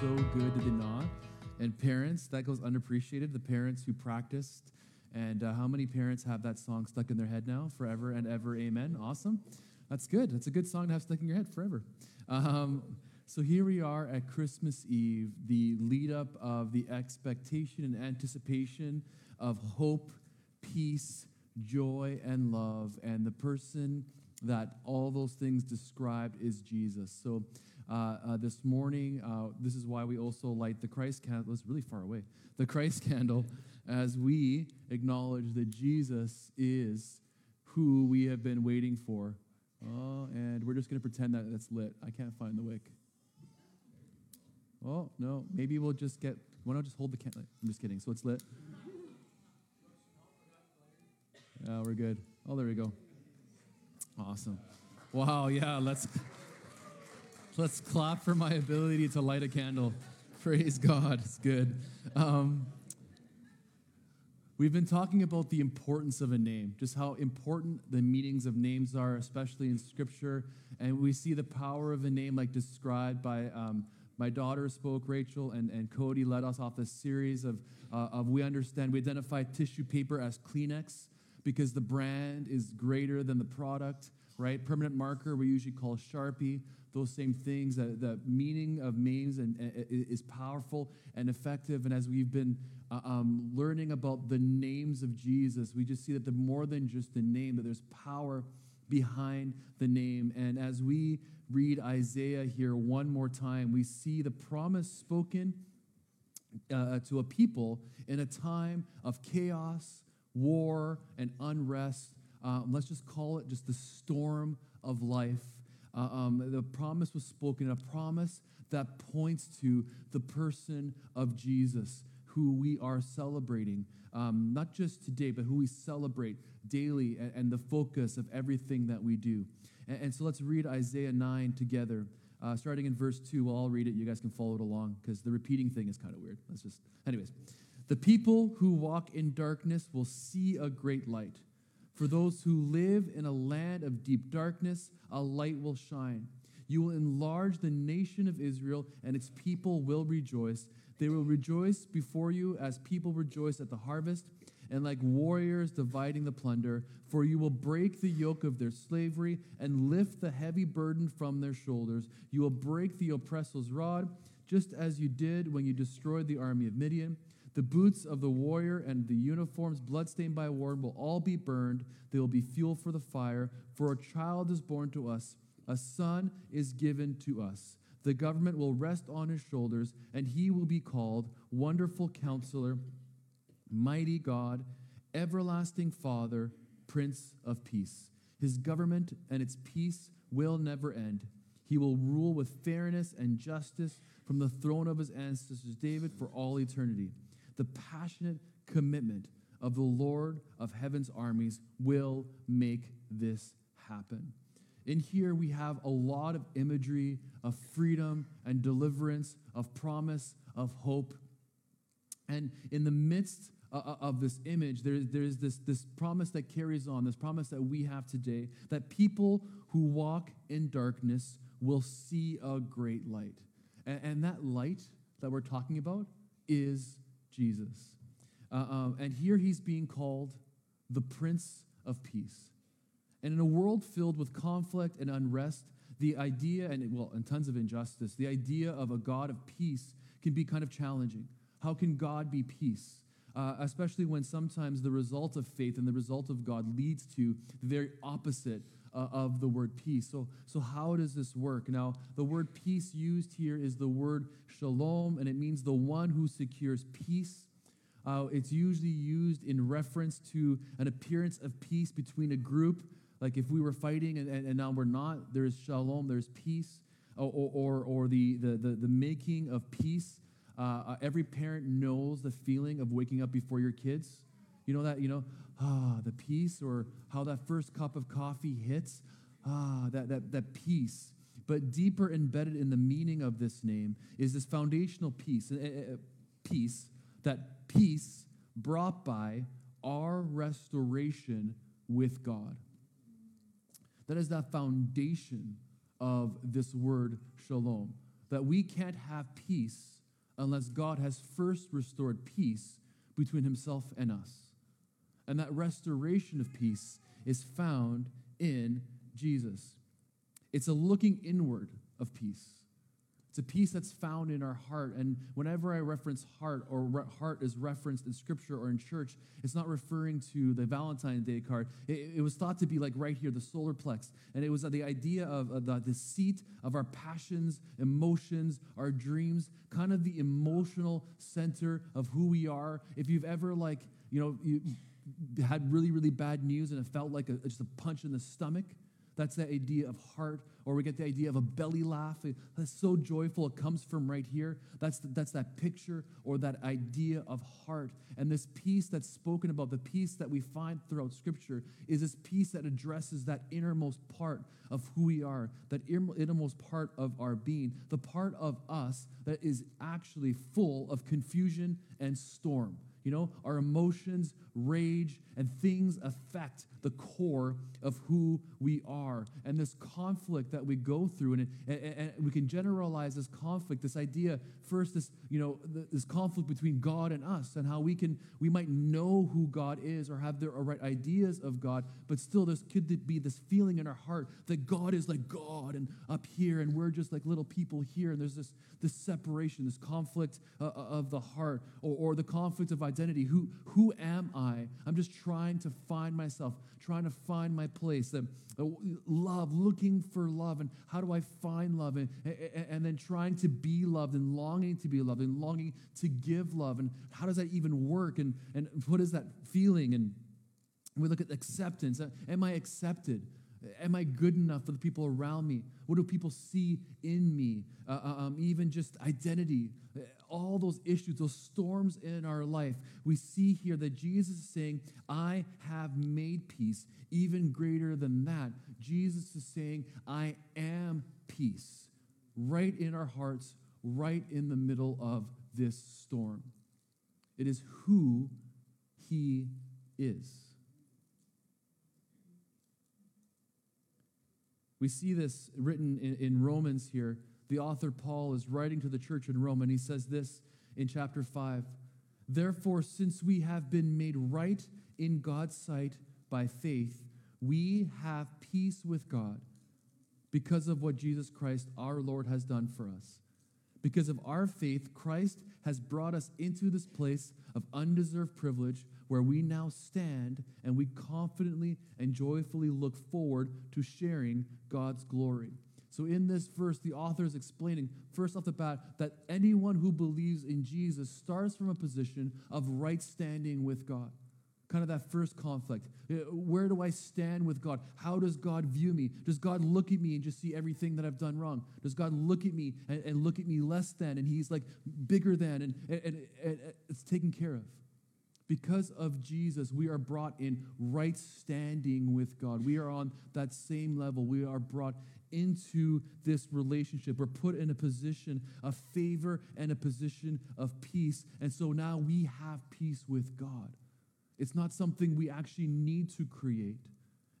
so good, did they not? And parents, that goes unappreciated. The parents who practiced. And uh, how many parents have that song stuck in their head now? Forever and ever, amen. Awesome. That's good. That's a good song to have stuck in your head forever. Um, so here we are at Christmas Eve, the lead up of the expectation and anticipation of hope, peace, joy, and love. And the person that all those things described is Jesus. So uh, uh, this morning, uh, this is why we also light the Christ candle. It's really far away. The Christ candle, as we acknowledge that Jesus is who we have been waiting for. Oh, and we're just going to pretend that it's lit. I can't find the wick. Oh, no. Maybe we'll just get. Why don't I just hold the candle? I'm just kidding. So it's lit. Yeah, we're good. Oh, there we go. Awesome. Wow, yeah, let's let's clap for my ability to light a candle. Praise God. It's good. Um, we've been talking about the importance of a name, just how important the meanings of names are, especially in Scripture. And we see the power of a name, like described by um, my daughter spoke, Rachel, and, and Cody led us off this series of, uh, of we understand, we identify tissue paper as Kleenex because the brand is greater than the product, right? Permanent marker we usually call Sharpie. Those same things. The, the meaning of names and, and, is powerful and effective. And as we've been uh, um, learning about the names of Jesus, we just see that the more than just the name, that there's power behind the name. And as we read Isaiah here one more time, we see the promise spoken uh, to a people in a time of chaos war and unrest. Uh, let's just call it just the storm of life. Uh, um, the promise was spoken, a promise that points to the person of Jesus, who we are celebrating, um, not just today, but who we celebrate daily and, and, the focus of everything that we do. And, and so let's read Isaiah 9 together. Uh, starting in verse 2, well, I'll read it. You guys can follow it along because the repeating thing is kind of weird. Let's just, anyways. The people who walk in darkness will see a great light. For those who live in a land of deep darkness, a light will shine. You will enlarge the nation of Israel, and its people will rejoice. They will rejoice before you as people rejoice at the harvest, and like warriors dividing the plunder. For you will break the yoke of their slavery and lift the heavy burden from their shoulders. You will break the oppressor's rod, just as you did when you destroyed the army of Midian. The boots of the warrior and the uniforms bloodstained by war will all be burned. They will be fuel for the fire. For a child is born to us, a son is given to us. The government will rest on his shoulders, and he will be called Wonderful Counselor, Mighty God, Everlasting Father, Prince of Peace. His government and its peace will never end. He will rule with fairness and justice from the throne of his ancestors David for all eternity the passionate commitment of the Lord of heaven's armies will make this happen. In here, we have a lot of imagery of freedom and deliverance, of promise, of hope. And in the midst uh, uh, of this image, there, there's this, this promise that carries on, this promise that we have today that people who walk in darkness will see a great light. And, and that light that we're talking about is Jesus. Uh, um, and here he's being called the Prince of Peace. And in a world filled with conflict and unrest, the idea, and well, and tons of injustice, the idea of a God of peace can be kind of challenging. How can God be peace? Uh, especially when sometimes the result of faith and the result of God leads to the very opposite uh, of the word peace. So, so how does this work? Now, the word peace used here is the word shalom, and it means the one who secures peace. Uh, it's usually used in reference to an appearance of peace between a group. Like if we were fighting and, and, and now we're not, there's shalom, there's peace, or, or, or the, the, the, the making of peace. Uh, uh, every parent knows the feeling of waking up before your kids. You know that, you know, ah, the peace, or how that first cup of coffee hits, ah, that, that, that peace. But deeper embedded in the meaning of this name is this foundational peace, uh, peace, that peace brought by our restoration with God. That is that foundation of this word shalom. that we can't have peace unless God has first restored peace between himself and us. And that restoration of peace is found in Jesus. It's a looking inward of peace. It's a peace that's found in our heart. And whenever I reference heart or re- heart is referenced in scripture or in church, it's not referring to the Valentine's Day card. It, it was thought to be like right here, the solar plex. And it was the idea of the, the seat of our passions, emotions, our dreams, kind of the emotional center of who we are. If you've ever, like, you know, you had really, really bad news and it felt like a, just a punch in the stomach, that's the idea of heart, or we get the idea of a belly laugh. That's so joyful. It comes from right here. That's, the, that's that picture or that idea of heart. And this peace that's spoken about, the peace that we find throughout Scripture, is this peace that addresses that innermost part of who we are, that innermost part of our being, the part of us that is actually full of confusion and storm. You know, our emotions, rage, and things affect the core of who we are. And this conflict that we go through, and, and, and we can generalize this conflict, this idea, first, this, you know, this conflict between God and us, and how we can, we might know who God is or have the right ideas of God, but still there could be this feeling in our heart that God is like God and up here, and we're just like little people here, and there's this, this separation, this conflict uh, uh of the heart, or, or the conflict of identity. Who, who am I? I'm just trying to find myself, trying to find my place. Uh, love, looking for love, and how do I find love? And, and, then trying to be loved and longing to be loved and longing to give love. And how does that even work? And, and what is that feeling? And we look at acceptance. Am I accepted? Am I good enough for the people around me? What do people see in me? Uh, uh um, even just identity, all those issues, those storms in our life. We see here that Jesus is saying, I have made peace. Even greater than that, Jesus is saying, I am peace, right in our hearts, right in the middle of this storm. It is who he is. We see this written in, in, Romans here. The author Paul is writing to the church in Rome, and he says this in chapter 5 Therefore, since we have been made right in God's sight by faith, we have peace with God because of what Jesus Christ our Lord has done for us. Because of our faith, Christ has brought us into this place of undeserved privilege where we now stand and we confidently and joyfully look forward to sharing God's glory. So, in this verse, the author is explaining, first off the bat, that anyone who believes in Jesus starts from a position of right standing with God. Kind of that first conflict. Uh, where do I stand with God? How does God view me? Does God look at me and just see everything that I've done wrong? Does God look at me and, and look at me less than and He's like bigger than and, and, and, and it's taken care of? Because of Jesus, we are brought in right standing with God. We are on that same level. We are brought into this relationship. We're put in a position of favor and a position of peace. And so now we have peace with God. It's not something we actually need to create,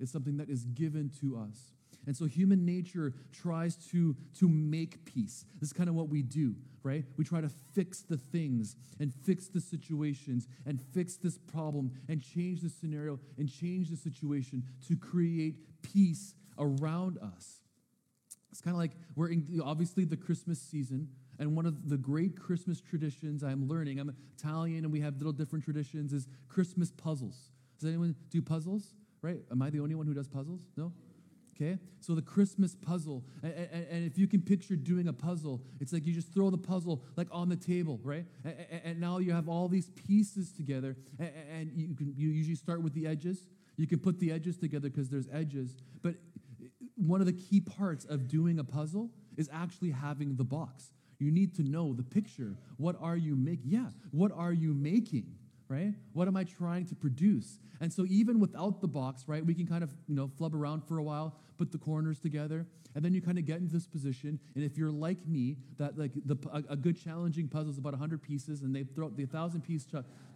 it's something that is given to us. And so human nature tries to, to make peace. This is kind of what we do, right? We try to fix the things and fix the situations and fix this problem and change the scenario and change the situation to create peace around us. It's kind of like we're in obviously the Christmas season. And one of the great Christmas traditions I'm learning, I'm Italian and we have little different traditions, is Christmas puzzles. Does anyone do puzzles? Right? Am I the only one who does puzzles? No? Okay? So the Christmas puzzle, and, if you can picture doing a puzzle, it's like you just throw the puzzle like on the table, right? And, and now you have all these pieces together, and, you can you usually start with the edges. You can put the edges together because there's edges, but one of the key parts of doing a puzzle is actually having the box. You need to know the picture. What are you making? Yeah, what are you making? right? What am I trying to produce? And so even without the box, right, we can kind of, you know, flub around for a while, put the corners together, and then you kind of get into this position. And if you're like me, that like the, a, a good challenging puzzle is about 100 pieces, and they throw the 1,000 piece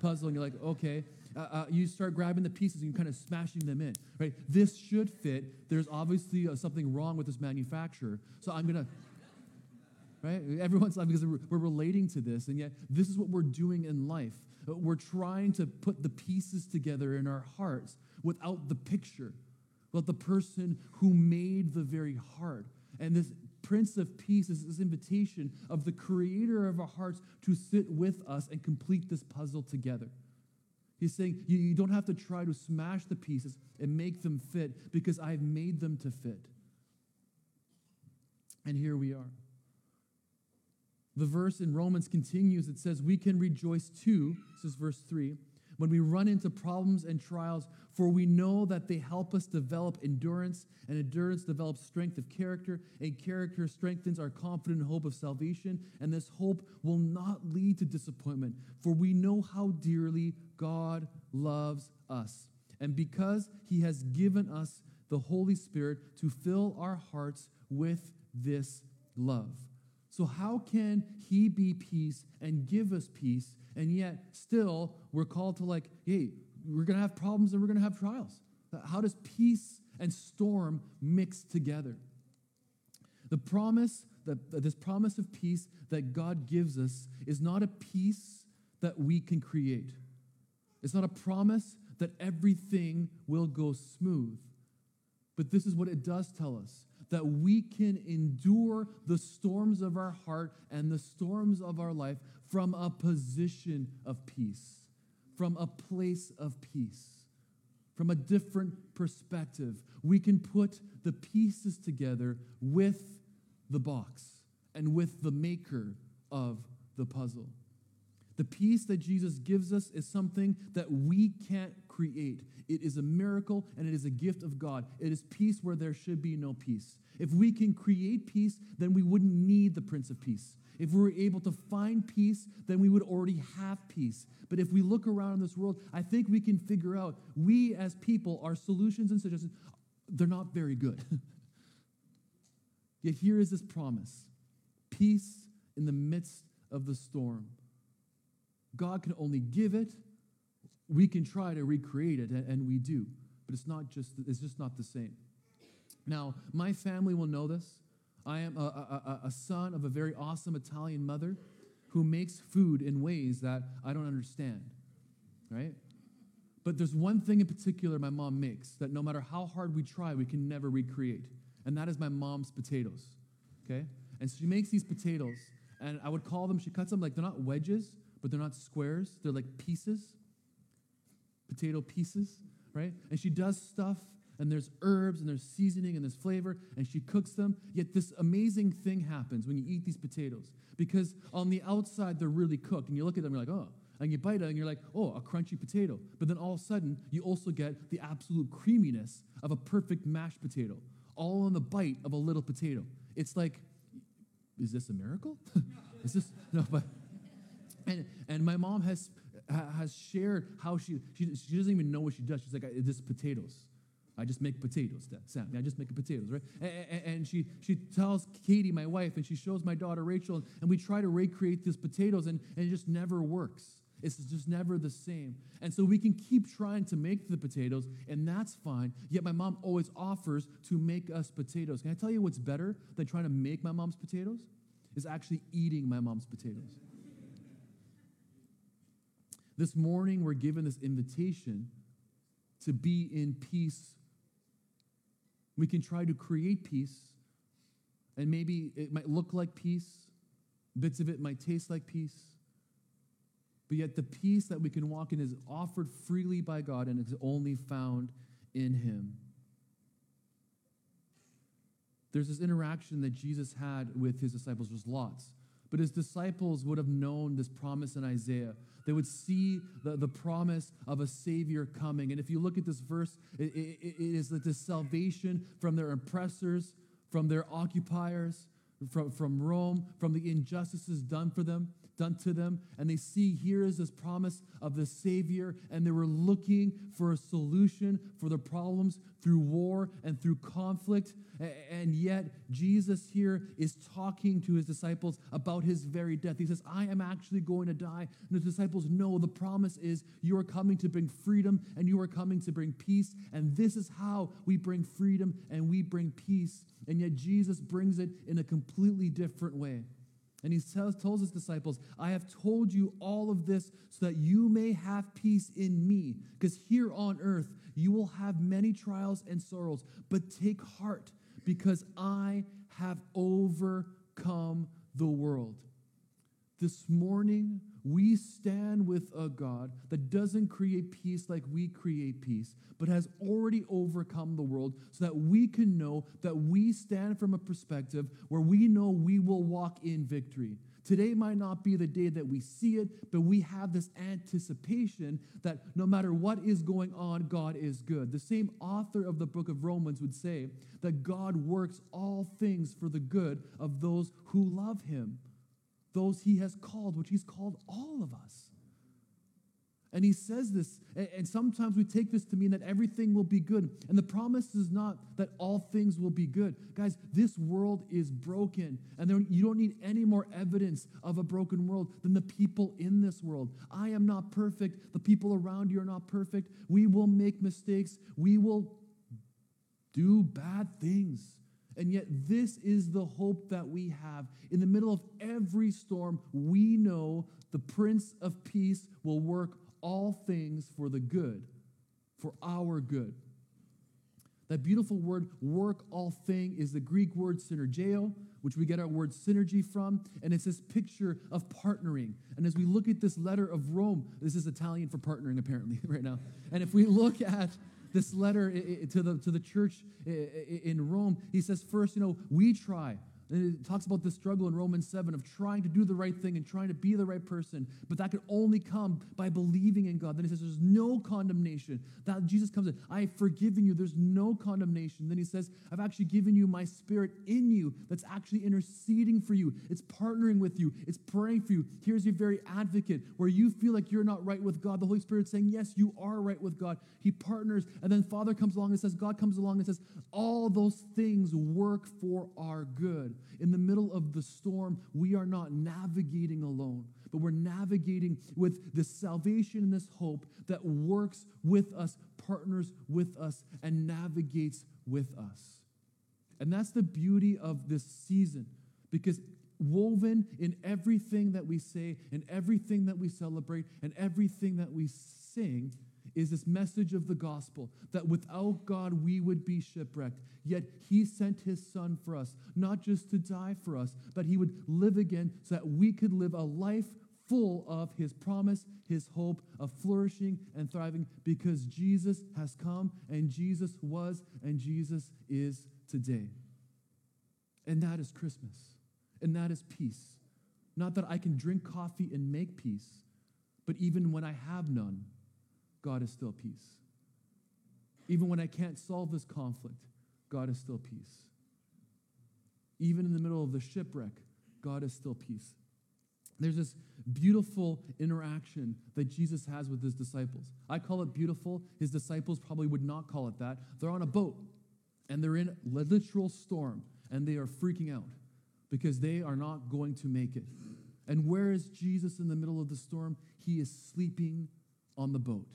puzzle, and you're like, okay, uh, uh, you start grabbing the pieces and you're kind of smashing them in, right? This should fit. There's obviously uh, something wrong with this manufacturer, so I'm gonna right? Everyone's laughing because we're, relating to this, and yet this is what we're doing in life. Uh, We're trying to put the pieces together in our hearts without the picture, without the person who made the very heart. And this Prince of Peace is this invitation of the creator of our hearts to sit with us and complete this puzzle together. He's saying you, you don't have to try to smash the pieces and make them fit because I've made them to fit. And here we are. The verse in Romans continues. It says, We can rejoice too, this is verse 3, when we run into problems and trials, for we know that they help us develop endurance, and endurance develops strength of character, and character strengthens our confident hope of salvation. And this hope will not lead to disappointment, for we know how dearly God loves us. And because he has given us the Holy Spirit to fill our hearts with this love. So, how can He be peace and give us peace, and yet still we're called to, like, hey, we're going to have problems and we're going to have trials? How does peace and storm mix together? The promise, that this promise of peace that God gives us is not a peace that we can create. It's not a promise that everything will go smooth. But this is what it does tell us that we can endure the storms of our heart and the storms of our life from a position of peace, from a place of peace, from a different perspective. We can put the pieces together with the box and with the maker of the puzzle. The peace that Jesus gives us is something that we can't create. It is a miracle and it is a gift of God. It is peace where there should be no peace. If we can create peace, then we wouldn't need the Prince of Peace. If we were able to find peace, then we would already have peace. But if we look around in this world, I think we can figure out we as people, our solutions and suggestions, they're not very good. Yet here is this promise peace in the midst of the storm. God can only give it. We can try to recreate it, and we do. But it's not just, it's just not the same. Now, my family will know this. I am a, a, a, son of a very awesome Italian mother who makes food in ways that I don't understand, right? But there's one thing in particular my mom makes that no matter how hard we try, we can never recreate. And that is my mom's potatoes, okay? And she makes these potatoes, and I would call them, she cuts them like they're not wedges, but they're not squares, they're like pieces, potato pieces, right? And she does stuff and there's herbs and there's seasoning and there's flavor and she cooks them. Yet this amazing thing happens when you eat these potatoes because on the outside they're really cooked and you look at them you're like, oh, and you bite it and you're like, oh, a crunchy potato. But then all of a sudden you also get the absolute creaminess of a perfect mashed potato, all in the bite of a little potato. It's like, is this a miracle? is this no? But and and my mom has has shared how she she, she doesn't even know what she does. She's like, this potatoes. I just make potatoes, Sam. I just make potatoes, right? And, and, she, she tells Katie, my wife, and she shows my daughter Rachel, and we try to recreate these potatoes, and, and it just never works. It's just never the same. And so we can keep trying to make the potatoes, and that's fine. Yet my mom always offers to make us potatoes. Can I tell you what's better than trying to make my mom's potatoes? Is actually eating my mom's potatoes. This morning, we're given this invitation to be in peace we can try to create peace, and maybe it might look like peace, bits of it might taste like peace, but yet the peace that we can walk in is offered freely by God and is only found in Him. There's this interaction that Jesus had with his disciples, there's lots. But his disciples would have known this promise in Isaiah. They would see the, the promise of a Savior coming. And if you look at this verse, it, it, it is that salvation from their oppressors, from their occupiers, from, from Rome, from the injustices done for them done to them. And they see here is this promise of the Savior, and they were looking for a solution for the problems through war and through conflict. And yet, Jesus here is talking to his disciples about his very death. He says, I am actually going to die. And the disciples know the promise is you are coming to bring freedom and you are coming to bring peace. And this is how we bring freedom and we bring peace. And yet, Jesus brings it in a completely different way. And he tells, tells his disciples, I have told you all of this so that you may have peace in me. Because here on earth you will have many trials and sorrows, but take heart because I have overcome the world. This morning, we stand with a God that doesn't create peace like we create peace, but has already overcome the world so that we can know that we stand from a perspective where we know we will walk in victory. Today might not be the day that we see it, but we have this anticipation that no matter what is going on, God is good. The same author of the book of Romans would say that God works all things for the good of those who love him those he has called, which he's called all of us. And he says this, and sometimes we take this to mean that everything will be good. And the promise is not that all things will be good. Guys, this world is broken, and you don't need any more evidence of a broken world than the people in this world. I am not perfect. The people around you are not perfect. We will make mistakes. We will do bad things. And yet, this is the hope that we have. In the middle of every storm, we know the Prince of Peace will work all things for the good, for our good. That beautiful word, work all thing, is the Greek word synergeo, which we get our word synergy from. And it's this picture of partnering. And as we look at this letter of Rome, this is Italian for partnering, apparently, right now. And if we look at this letter to the, to the church in Rome, he says, first, you know, we try. It talks about the struggle in Romans 7 of trying to do the right thing and trying to be the right person, but that could only come by believing in God. Then he says, There's no condemnation. That Jesus comes in, I have forgiven you. There's no condemnation. Then he says, I've actually given you my spirit in you that's actually interceding for you. It's partnering with you, it's praying for you. Here's your very advocate where you feel like you're not right with God. The Holy Spirit saying, Yes, you are right with God. He partners. And then Father comes along and says, God comes along and says, All those things work for our good. In the middle of the storm, we are not navigating alone, but we're navigating with this salvation and this hope that works with us, partners with us, and navigates with us. And that's the beauty of this season because woven in everything that we say, in everything that we celebrate, and everything that we sing is this message of the gospel that without God we would be shipwrecked. Yet he sent his son for us, not just to die for us, but he would live again so that we could live a life full of his promise, his hope of flourishing and thriving because Jesus has come and Jesus was and Jesus is today. And that is Christmas. And that is peace. Not that I can drink coffee and make peace, but even when I have none, God is still peace. Even when I can't solve this conflict, God is still peace. Even in the middle of the shipwreck, God is still peace. There's this beautiful interaction that Jesus has with his disciples. I call it beautiful. His disciples probably would not call it that. They're on a boat and they're in a literal storm and they are freaking out because they are not going to make it. And where is Jesus in the middle of the storm? He is sleeping on the boat.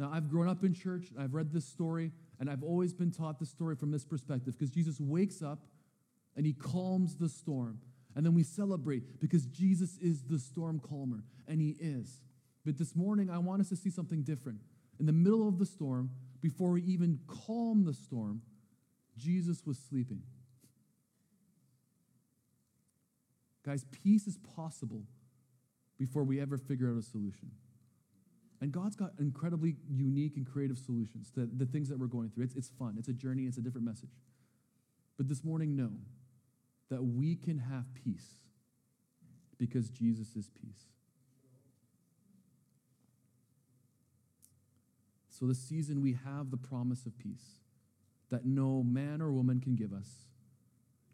Now, I've grown up in church, I've read this story, and I've always been taught the story from this perspective because Jesus wakes up and he calms the storm. And then we celebrate because Jesus is the storm calmer, and he is. But this morning, I want us to see something different. In the middle of the storm, before we even calm the storm, Jesus was sleeping. Guys, peace is possible before we ever figure out a solution. And God's got incredibly unique and creative solutions to the things that we're going through. It's, it's fun, it's a journey, it's a different message. But this morning, know that we can have peace because Jesus is peace. So, this season, we have the promise of peace that no man or woman can give us,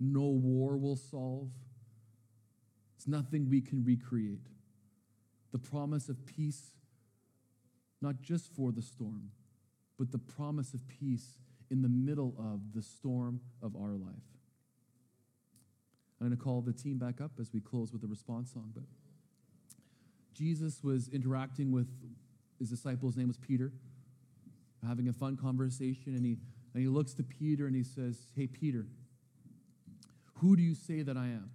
no war will solve, it's nothing we can recreate. The promise of peace not just for the storm, but the promise of peace in the middle of the storm of our life. I'm going to call the team back up as we close with the response song. But Jesus was interacting with his disciple, his name was Peter, having a fun conversation, and he, and he looks to Peter and he says, Hey, Peter, who do you say that I am?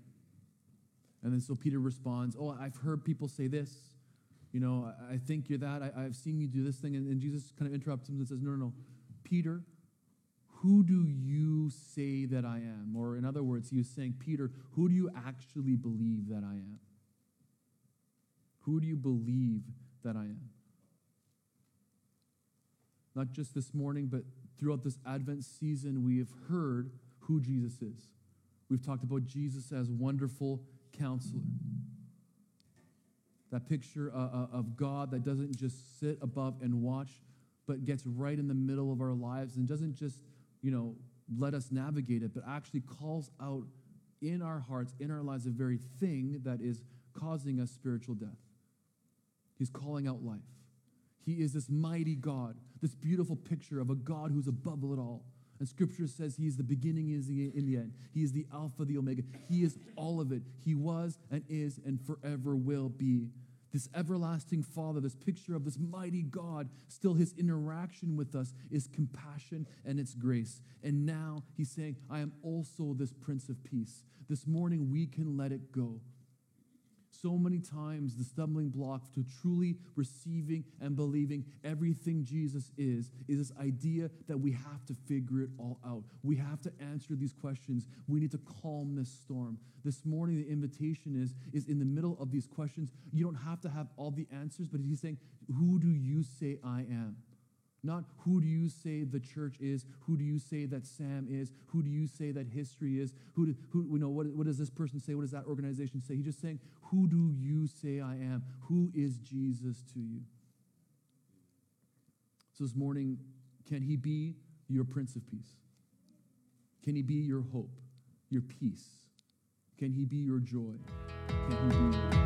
And then so Peter responds, Oh, I've heard people say this. You know, I, I think you're that. I, have seen you do this thing. And, and Jesus kind of interrupts him and says, No, no, no. Peter, who do you say that I am? Or in other words, he was saying, Peter, who do you actually believe that I am? Who do you believe that I am? Not just this morning, but throughout this Advent season, we have heard who Jesus is. We've talked about Jesus as wonderful counselor. That picture uh, uh, of God that doesn't just sit above and watch, but gets right in the middle of our lives and doesn't just, you know, let us navigate it, but actually calls out in our hearts, in our lives, the very thing that is causing us spiritual death. He's calling out life. He is this mighty God, this beautiful picture of a God who's above it all. And scripture says he is the beginning, he is the, in the end. He is the Alpha, the Omega. He is all of it. He was and is and forever will be. This everlasting Father, this picture of this mighty God, still his interaction with us is compassion and it's grace. And now he's saying, I am also this Prince of Peace. This morning we can let it go so many times the stumbling block to truly receiving and believing everything Jesus is is this idea that we have to figure it all out. We have to answer these questions. We need to calm this storm. This morning the invitation is is in the middle of these questions. You don't have to have all the answers, but he's saying, "Who do you say I am?" Not who do you say the church is? Who do you say that Sam is? Who do you say that history is? Who, do, who you know, what, what does this person say? What does that organization say? He's just saying, Who do you say I am? Who is Jesus to you? So this morning, can he be your Prince of Peace? Can he be your hope, your peace? Can he be your joy? Can he be your